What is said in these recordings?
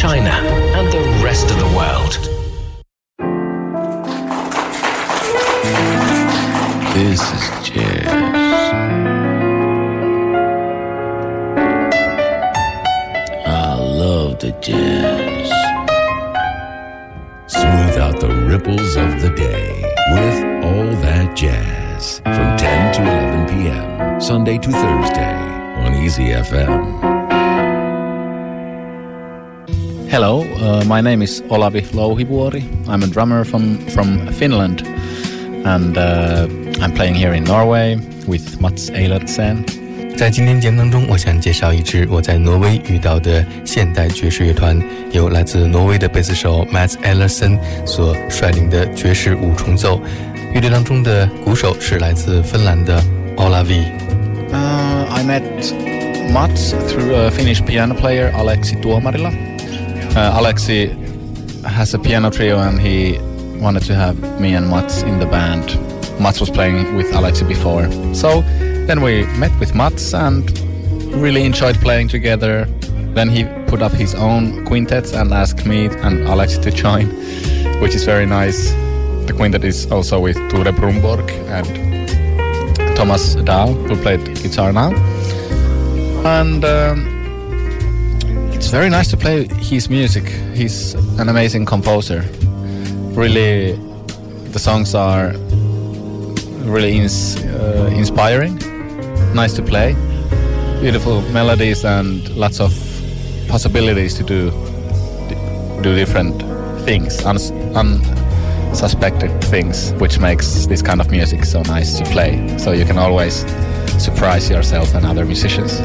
China, and the rest of the world. This is jazz. I love the jazz. Smooth out the ripples of the day with all that jazz from 10 to 11 p.m. Sunday to Thursday on Easy FM. Hello, uh, my name is Olavi Louhivuori. I'm a drummer from, from Finland and uh, I'm playing here in Norway with Mats Eilertsen. 在今天节目当中，我想介绍一支我在挪威遇到的现代爵士乐团，由来自挪威的贝斯手 Mats Eilertsen 所率领的爵士五重奏。乐队当中的鼓手是来自芬兰的 Olavi。Uh, I met Mats through a Finnish piano player Aleksi Tuomarila. Uh, Aleksi has a piano trio and he wanted to have me and Mats in the band. Mats was playing with Aleksi before. So then we met with Mats and really enjoyed playing together. Then he put up his own quintets and asked me and Aleksi to join, which is very nice. The quintet is also with Tore Brunborg and Thomas Dahl, who played guitar now. And um, it's very nice to play his music. He's an amazing composer. Really, the songs are really ins- uh, inspiring, nice to play, beautiful melodies, and lots of possibilities to do do different things, uns- unsuspected things, which makes this kind of music so nice to play. So you can always surprise yourself and other musicians.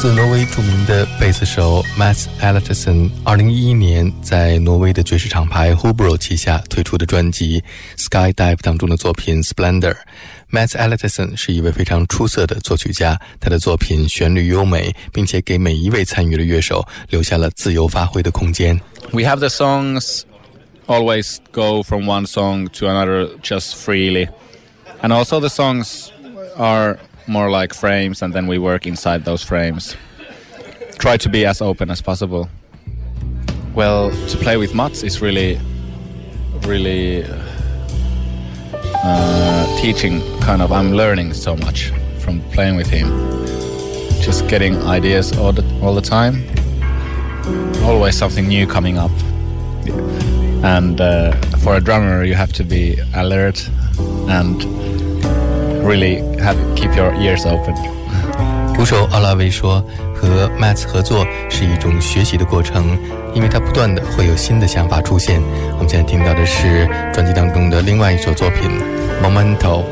自挪威著名的贝斯手 Mats Eilertsen，二零一一年在挪威的爵士厂牌 Hubro 旗下推出的专辑《Skydive》当中的作品《Splendor》。Mats Eilertsen 是一位非常出色的作曲家，他的作品旋律优美，并且给每一位参与的乐手留下了自由发挥的空间。We have the songs always go from one song to another just freely, and also the songs are more like frames, and then we work inside those frames. Try to be as open as possible. Well, to play with Mats is really, really uh, teaching. Kind of, I'm learning so much from playing with him. Just getting ideas all the all the time. Always something new coming up. And uh, for a drummer, you have to be alert and really have keep your ears open. 鼓手奥拉维说：“和 Mats 合作是一种学习的过程，因为他不断的会有新的想法出现。”我们现在听到的是专辑当中的另外一首作品《Momento》。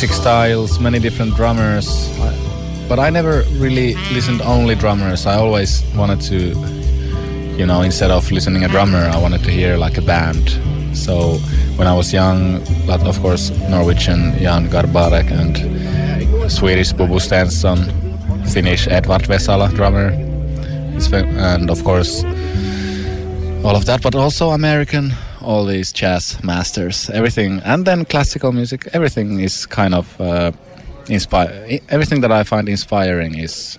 Music styles, many different drummers. But I never really listened only drummers. I always wanted to, you know, instead of listening a drummer, I wanted to hear like a band. So when I was young, but of course Norwegian Jan Garbarek and Swedish Bobo Stenson, Finnish Edward Vesala drummer, and of course all of that, but also American, all these jazz masters, everything, and then classical music. Everything is kind of uh, inspire. Everything that I find inspiring is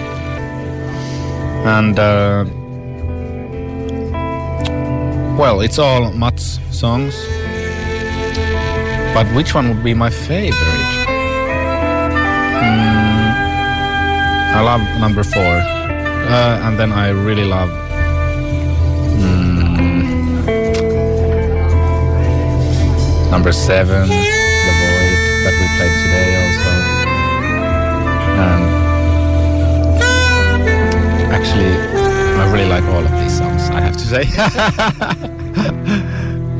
and uh, well, it's all Mats songs. But which one would be my favorite? Mm, I love number four, uh, and then I really love. Mm, number seven, the void that we played today also, and actually, I really like all of these songs. I have to say.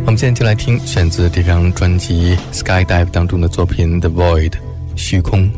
我们现在就来听选自这张专辑《Skydive》当中的作品《The Void》虚空。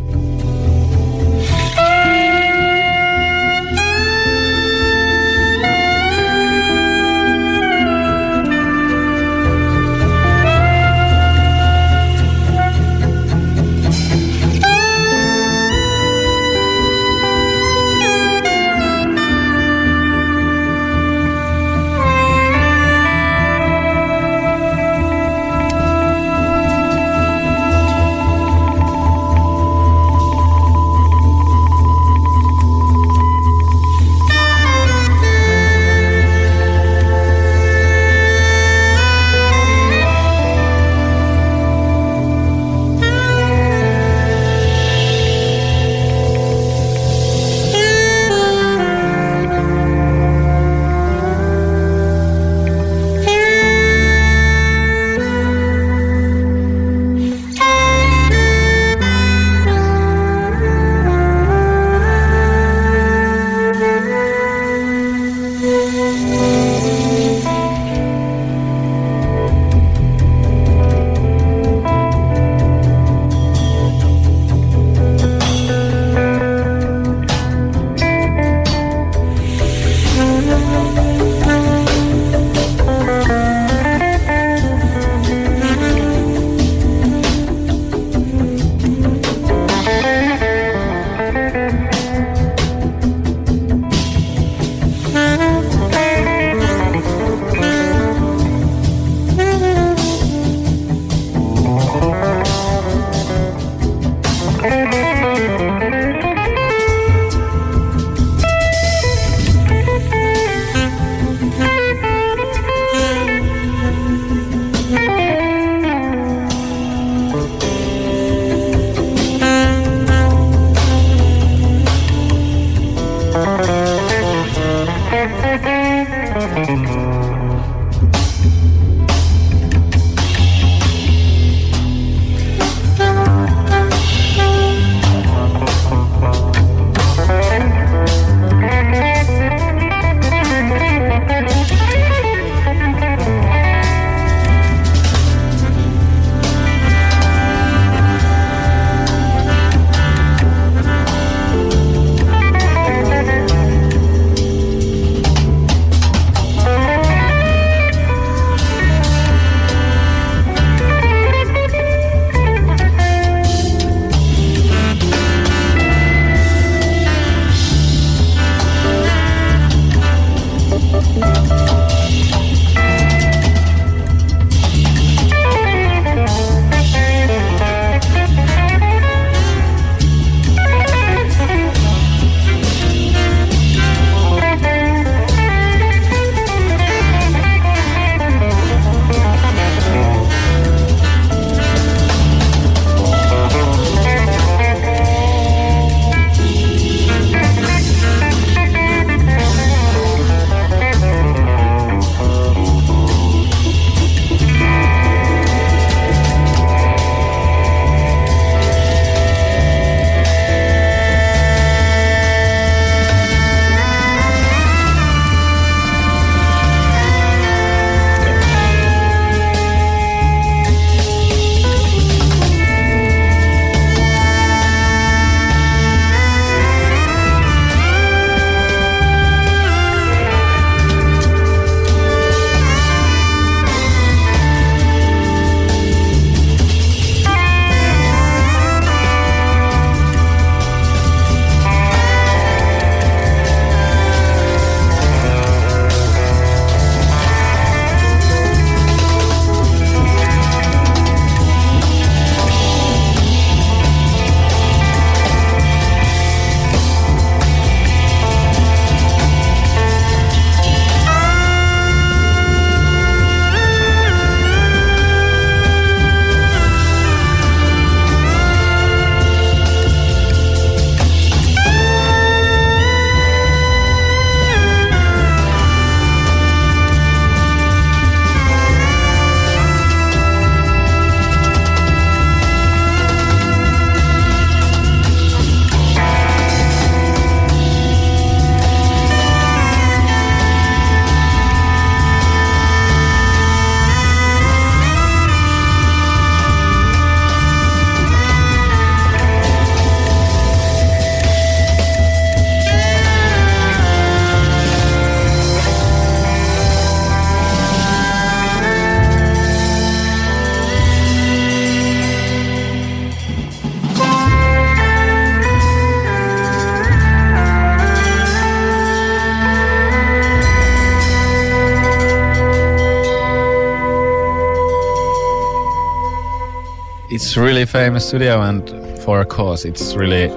It's really famous studio, and for a cause, it's really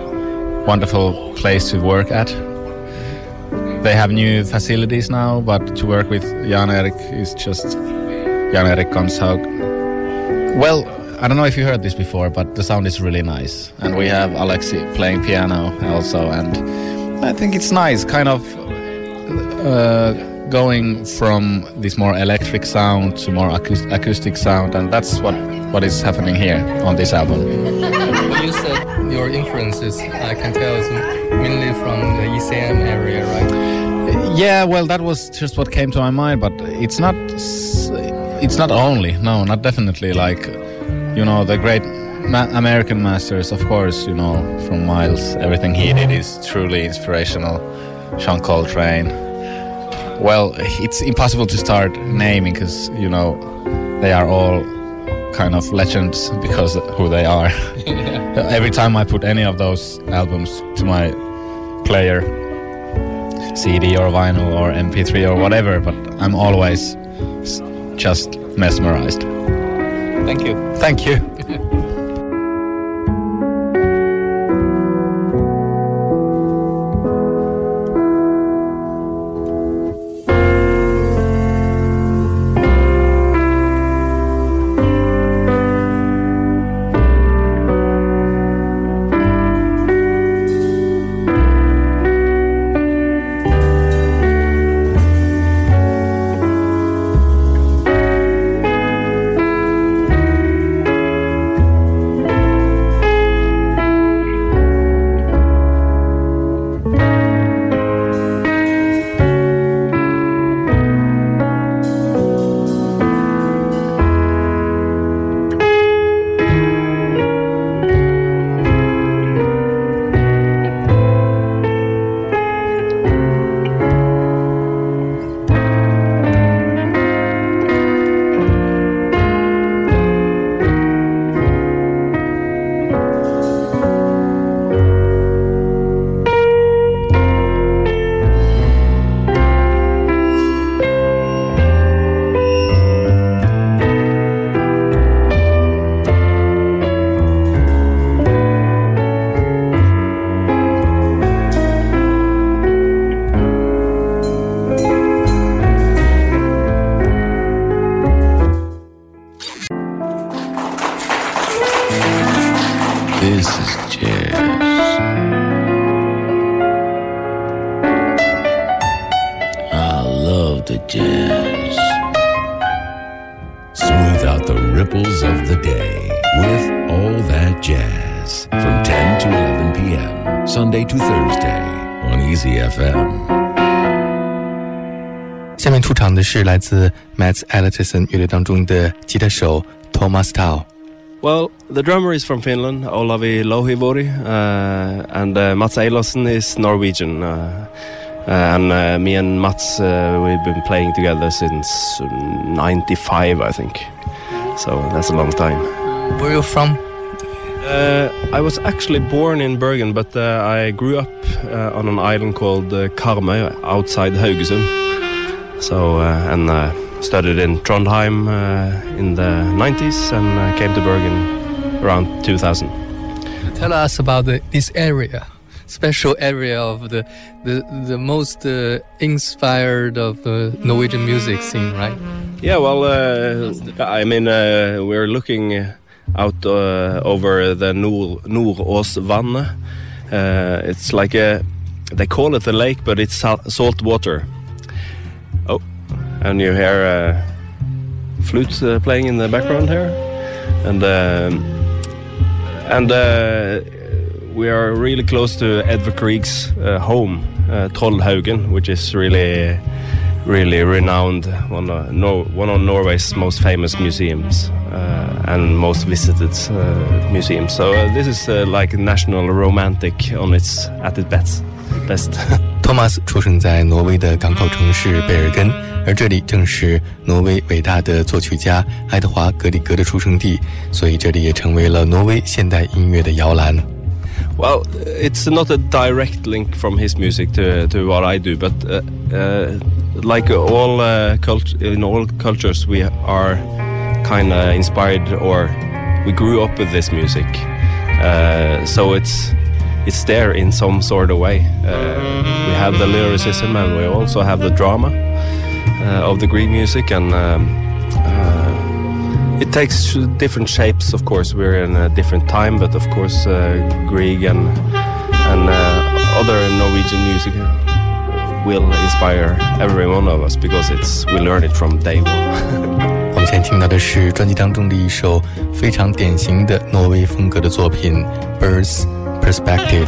wonderful place to work at. They have new facilities now, but to work with Jan Erik is just Jan Erik Kongshaug. Well, I don't know if you heard this before, but the sound is really nice, and we have Aleksi playing piano also, and I think it's nice, kind of. Uh, going from this more electric sound to more acoust- acoustic sound, and that's what what is happening here on this album. When you said your influences, I can tell it's mainly from the ECM area, right? Yeah, well, that was just what came to my mind, but it's not. It's not only. No, not definitely. Like, you know, the great ma- American masters, of course. You know, from Miles, everything he did is truly inspirational. John Coltrane. Well, it's impossible to start naming because you know they are all kind of legends because of who they are. Every time I put any of those albums to my player, CD or vinyl or MP3 or whatever, but I'm always just mesmerized. Thank you. Thank you. ripples of the day with all that jazz from 10 to 11 p.m. Sunday to Thursday on Easy FM。下面出场的是来自 Matt Eilertsen 乐队当中的吉他手 Thomas Tao。well, the drummer is from Finland, Olavi Louhivuori, uh, and uh, Mats Eilertsen is Norwegian. Uh, uh and uh, me and Mats, uh, we've been playing together since '95, I think. So that's a long time. Where are you from? Uh, I was actually born in Bergen, but uh, I grew up uh, on an island called uh, Karmøy outside Haugesund. So, uh, and uh, studied in Trondheim uh, in the 90s and uh, came to Bergen around 2000. Tell us about the, this area, special area of the the the most uh, inspired of uh, Norwegian music scene, right? Yeah, well, uh, I mean, uh, we're looking out uh, over the Nordåsvannet. Uh, it's like a, they call it a lake, but it's salt water. Oh, and you hear flutes uh, playing in the background here, and um, and uh, we are really close to Edvard Grieg's uh, home, uh, Troldhaugen, which is really, really renowned, one of, no, one of Norway's most famous museums uh, and most visited uh, museums. So uh, this is uh, like national romantic on its at its best. best. Thomas 出生在挪威的港口城市贝尔根，而这里正是挪威伟大的作曲家爱德华·格里格的出生地，所以这里也成为了挪威现代音乐的摇篮。Well, it's not a direct link from his music to, to what I do, but uh, uh, like all uh, cult- in all cultures, we are kind of inspired or we grew up with this music, uh, so it's it's there in some sort of way. Uh, we have the lyricism and we also have the drama uh, of the Grieg music, and um, it takes different shapes. Of course, we're in a different time, but of course, uh, Grieg and and uh, other Norwegian music will inspire every one of us because it's we learn it from day one. 我们现在听到的是专辑当中的一首非常典型的挪威风格的作品《Bird's Perspective》。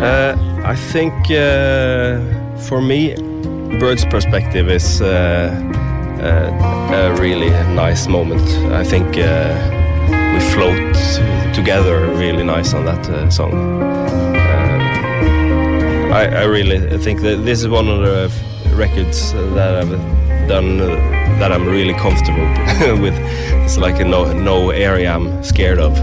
Uh, I think uh, for me, Bird's perspective is uh, uh, a really nice moment. I think uh, we float together really nice on that uh, song. Uh, I, I really think that this is one of the records that I've done that I'm really comfortable with. It's like a no, no area I'm scared of.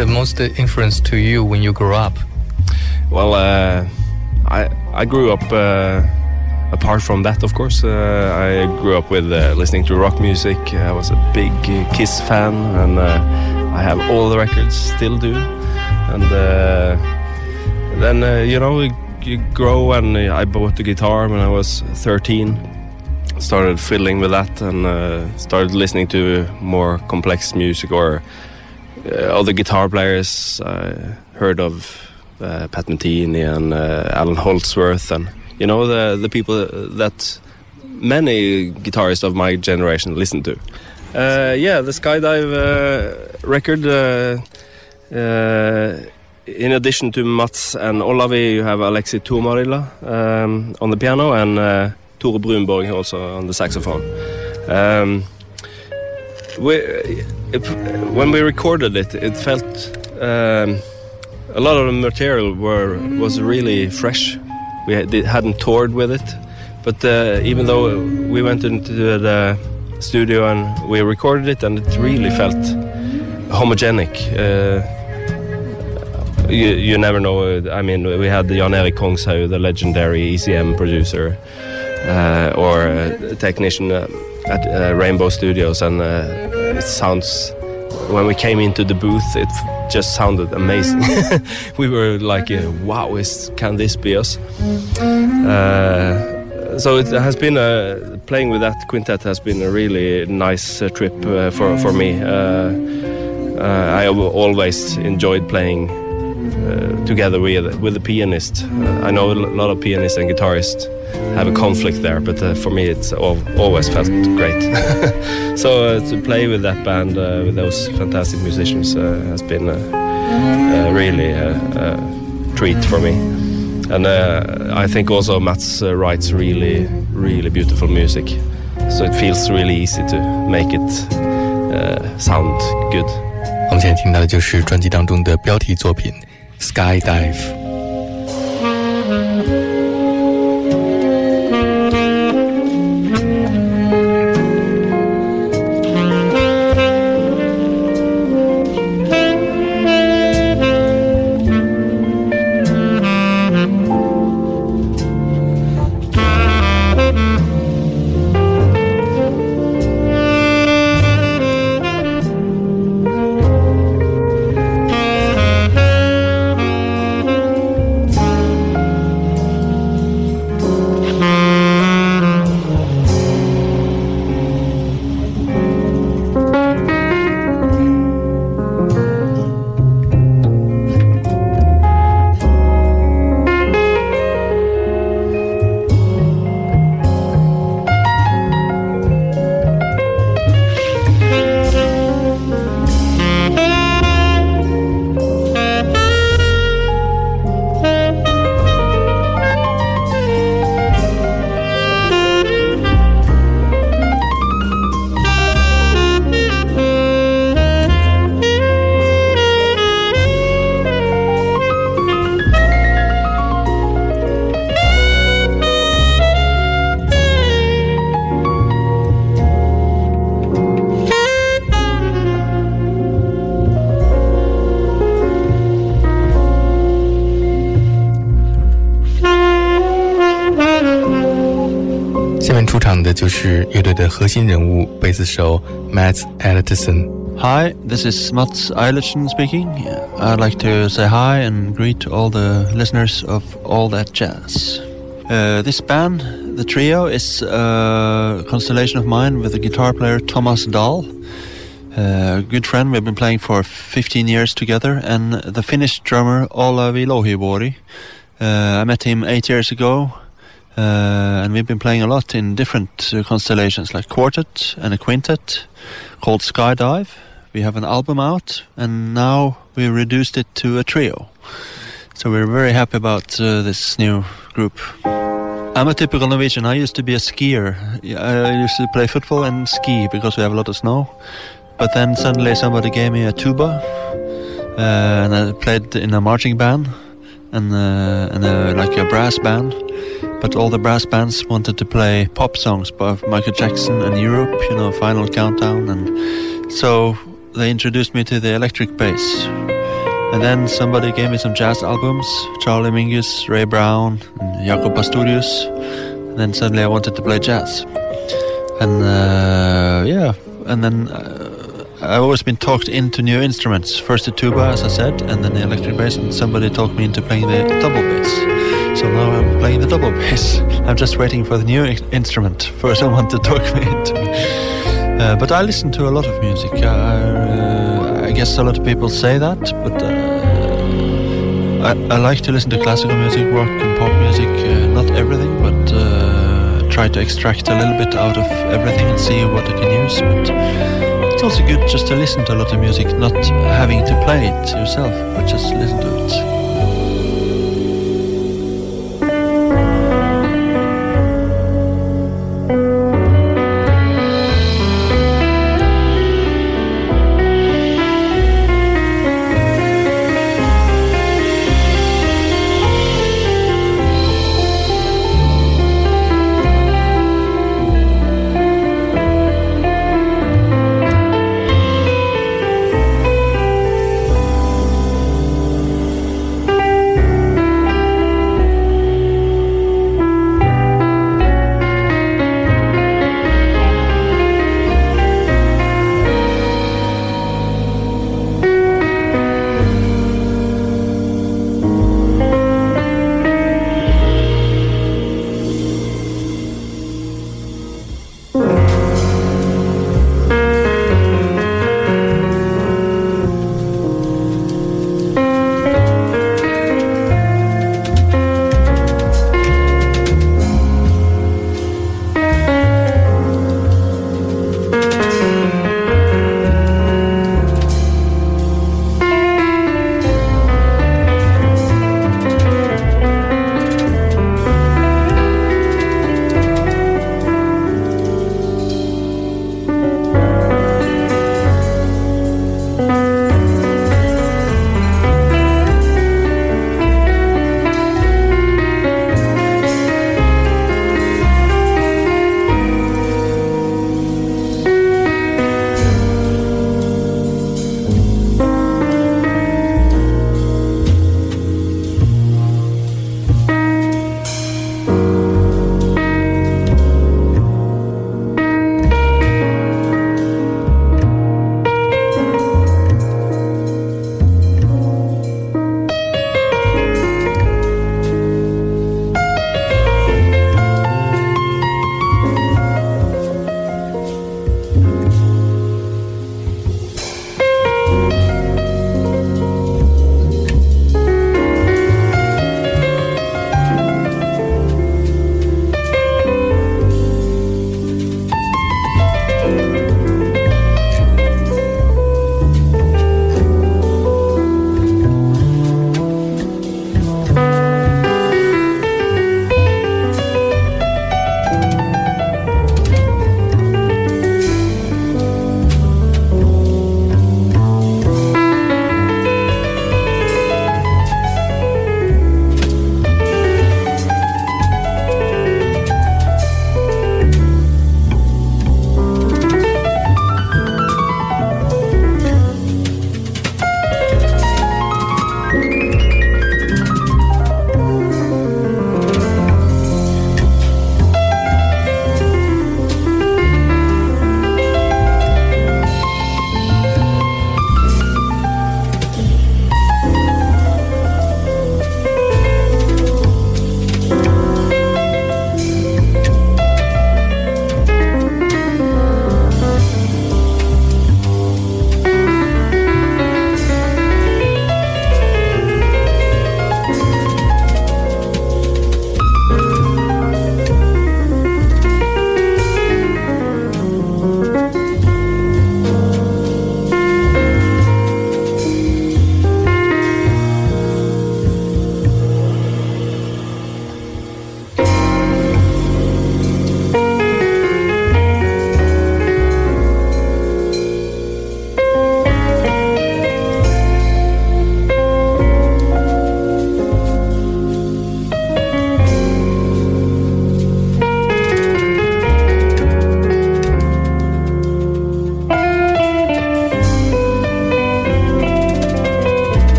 The most influence to you when you grow up? Well, uh, I I grew up uh, apart from that, of course. Uh, I grew up with uh, listening to rock music. I was a big Kiss fan, and uh, I have all the records, still do. And then you know you, grow, and I bought the guitar when I was 13. Started fiddling with that, and uh, started listening to more complex music or other guitar players. I heard of uh, Pat Metheny and uh, Allan Holdsworth, and you know the the people that many guitarists of my generation listen to. Uh, yeah, the Skydive record. In addition to Mats and Olavi, you have Aleksi Tuomarila um, on the piano and uh, Tore Brunborg also on the saxophone. Um, we, it, when we recorded it, it felt um, a lot of the material were was really fresh. We had, hadn't toured with it, but uh, even though we went into the studio and we recorded it, and it really felt homogenic. Uh, you, you never know. I mean, we had Jan Erik Kongshaug, the legendary ECM producer, uh, or a technician uh, at uh, Rainbow Studios, and uh, it sounds. When we came into the booth, it just sounded amazing. we were like, uh, "Wow, is, can this be us?" Uh, so it has been a playing with that quintet has been a really nice uh, trip uh, for for me. Uh, uh, I always enjoyed playing together with with the pianist. I know a lot of pianists and guitarists have a conflict there, but uh, for me it's al- always felt great. so uh, to play with that band uh, with those fantastic musicians uh, has been uh, uh, really a, a treat for me. And uh, I think also Mats uh, writes really, really beautiful music. So it feels really easy to make it uh, sound good. 我们现在听到的就是专辑当中的标题作品《Skydive》。 核心人物贝斯手 Mats Eilertsen。Hi, this is Mats Eilertsen speaking. I'd like to say hi and greet all the listeners of All That Jazz. Uh, this band, the trio, is a constellation of mine with the guitar player Thomas Dahl. a good friend, we've been playing for 15 years together, and the Finnish drummer Olavi Louhivuori. Uh, I met him eight years ago uh, and we've been playing a lot in different uh, constellations like quartet and a quintet called Skydive. We have an album out, and now we reduced it to a trio. So we're very happy about uh, this new group. I'm a typical Norwegian. I used to be a skier. I used to play football and ski because we have a lot of snow. But then suddenly somebody gave me a tuba, uh, and I played in a marching band and, uh, and like a brass band. But all the brass bands wanted to play pop songs by Michael Jackson and Europe, you know, Final Countdown, and so they introduced me to the electric bass. And then somebody gave me some jazz albums, Charlie Mingus, Ray Brown, and Jaco Pastorius. And then suddenly I wanted to play jazz. And uh, yeah, and then uh, I've always been talked into new instruments. First the tuba, as I said, and then the electric bass, and somebody talked me into playing the double bass. So now I'm playing the double bass. I'm just waiting for the new instrument for someone to talk me into. Uh, but I listen to a lot of music. I, uh, I guess a lot of people say that, but uh, I, I like to listen to classical music, rock and pop music. Uh, not everything, but uh, try to extract a little bit out of everything and see what I can use. But it's also good just to listen to a lot of music, not having to play it yourself, but just listen to it.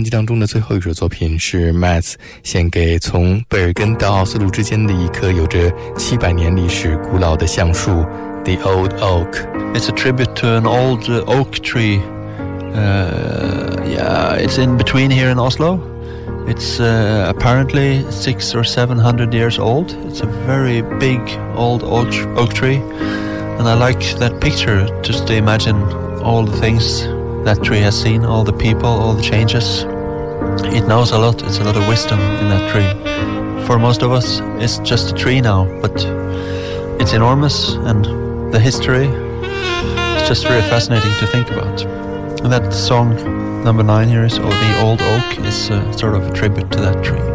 专辑当中的最后一首作品是 Mats 献给从贝尔根到奥斯陆之间的一棵有着七百年历史古老的橡树，The Old Oak。It's a tribute to an old uh, oak tree. Uh, yeah, it's in between here in Oslo. It's uh, apparently six or seven hundred years old. It's a very big old oak, oak tree, and I like that picture just to imagine all the things that tree has seen, all the people, all the changes. It knows a lot. It's a lot of wisdom in that tree. For most of us, it's just a tree now, but it's enormous, and the history is just very fascinating to think about. And that song number nine here is oh, the old oak is uh, sort of a tribute to that tree.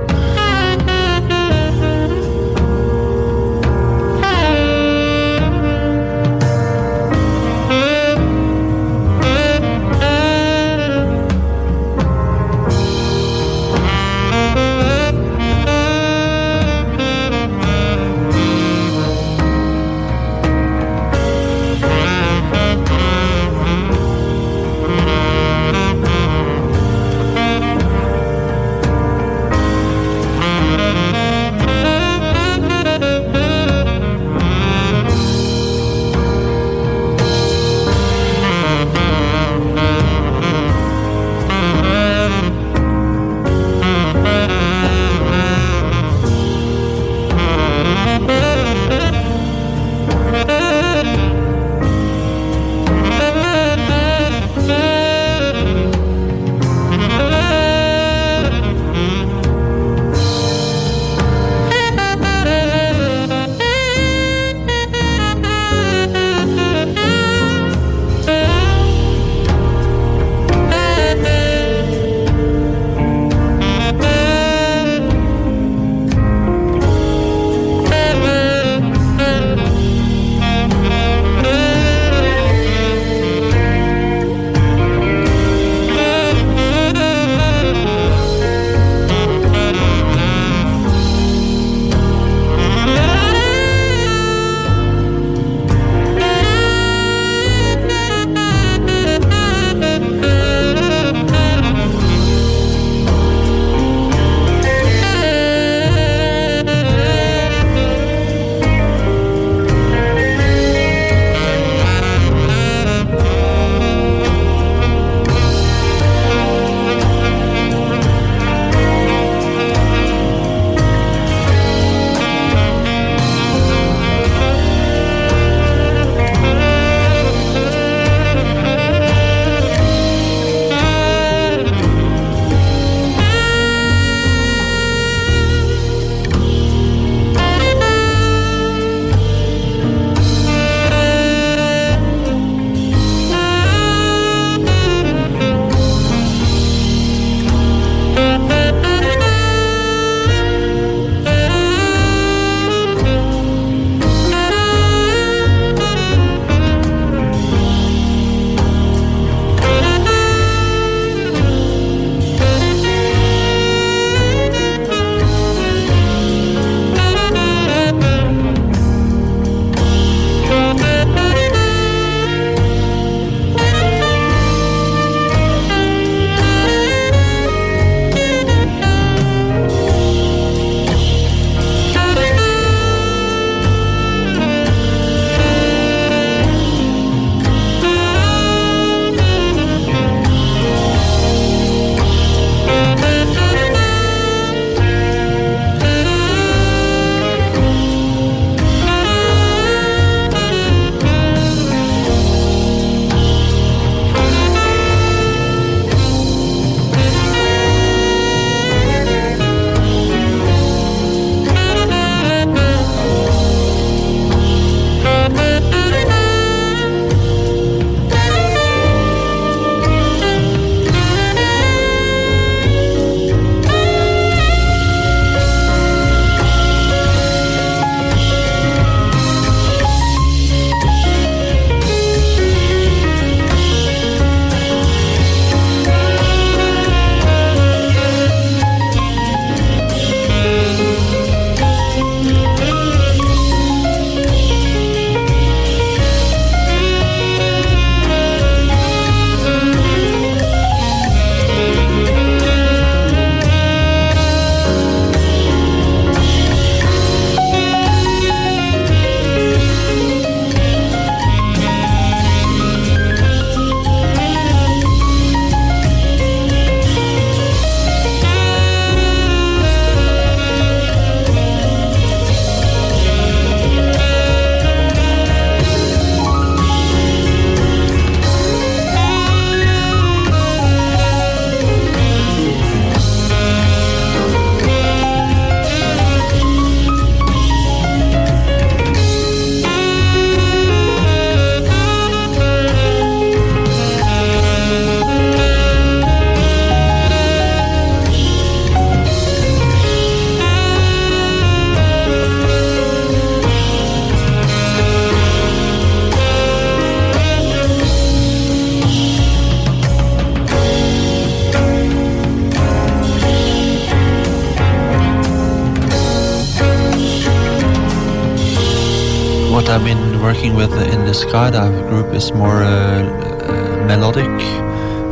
With skydive group is more uh, uh, melodic,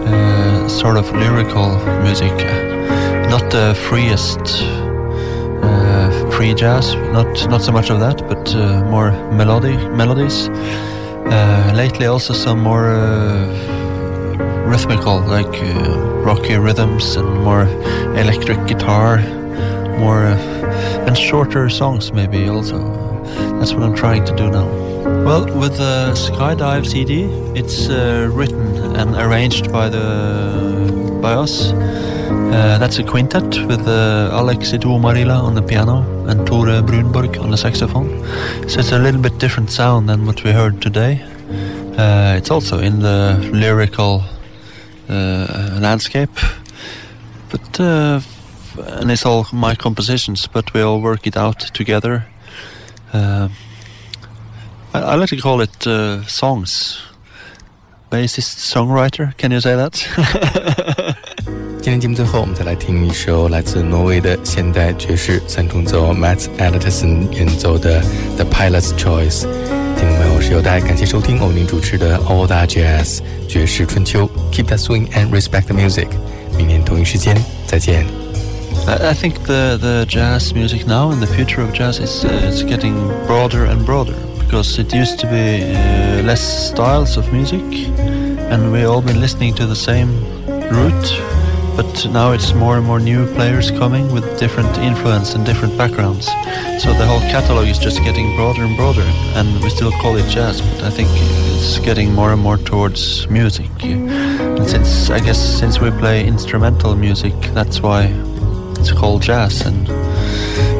uh, sort of lyrical music, not the freest uh, free jazz, not not so much of that, but uh, more melody melodies. Uh, lately, also some more rhythmical, like rocky rhythms and more electric guitar, more and shorter songs maybe also. That's what I'm trying to do now. Well, with the Skydive CD, it's uh, written and arranged by the by us. Uh, that's a quintet with uh, Tuomarila on the piano and Tore Brunborg on the saxophone. So it's a little bit different sound than what we heard today. Uh, it's also in the lyrical uh, landscape, but uh, and it's all my compositions, but we all work it out together. Uh, I, I, like to call it uh, songs. Bassist songwriter, can you say that? 今天节目最后，我们再来听一首来自挪威的现代爵士三重奏 Mats Ellefsen 演奏的《The Pilot's Choice》。听众朋友，我是有代，感谢收听欧宁主持的 All That Jazz 爵士春秋，Keep that swing and respect the music。明天同一时间再见。I think the, the jazz music now and the future of jazz is uh, it's getting broader and broader because it used to be uh, less styles of music and we all been listening to the same route but now it's more and more new players coming with different influence and different backgrounds. So the whole catalog is just getting broader and broader and we still call it jazz but I think it's getting more and more towards music. And since I guess since we play instrumental music that's why it's called jazz, and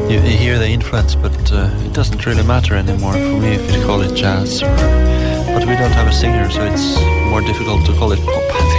you, you hear the influence, but uh, it doesn't really matter anymore for me if you call it jazz. Or, but we don't have a singer, so it's more difficult to call it pop,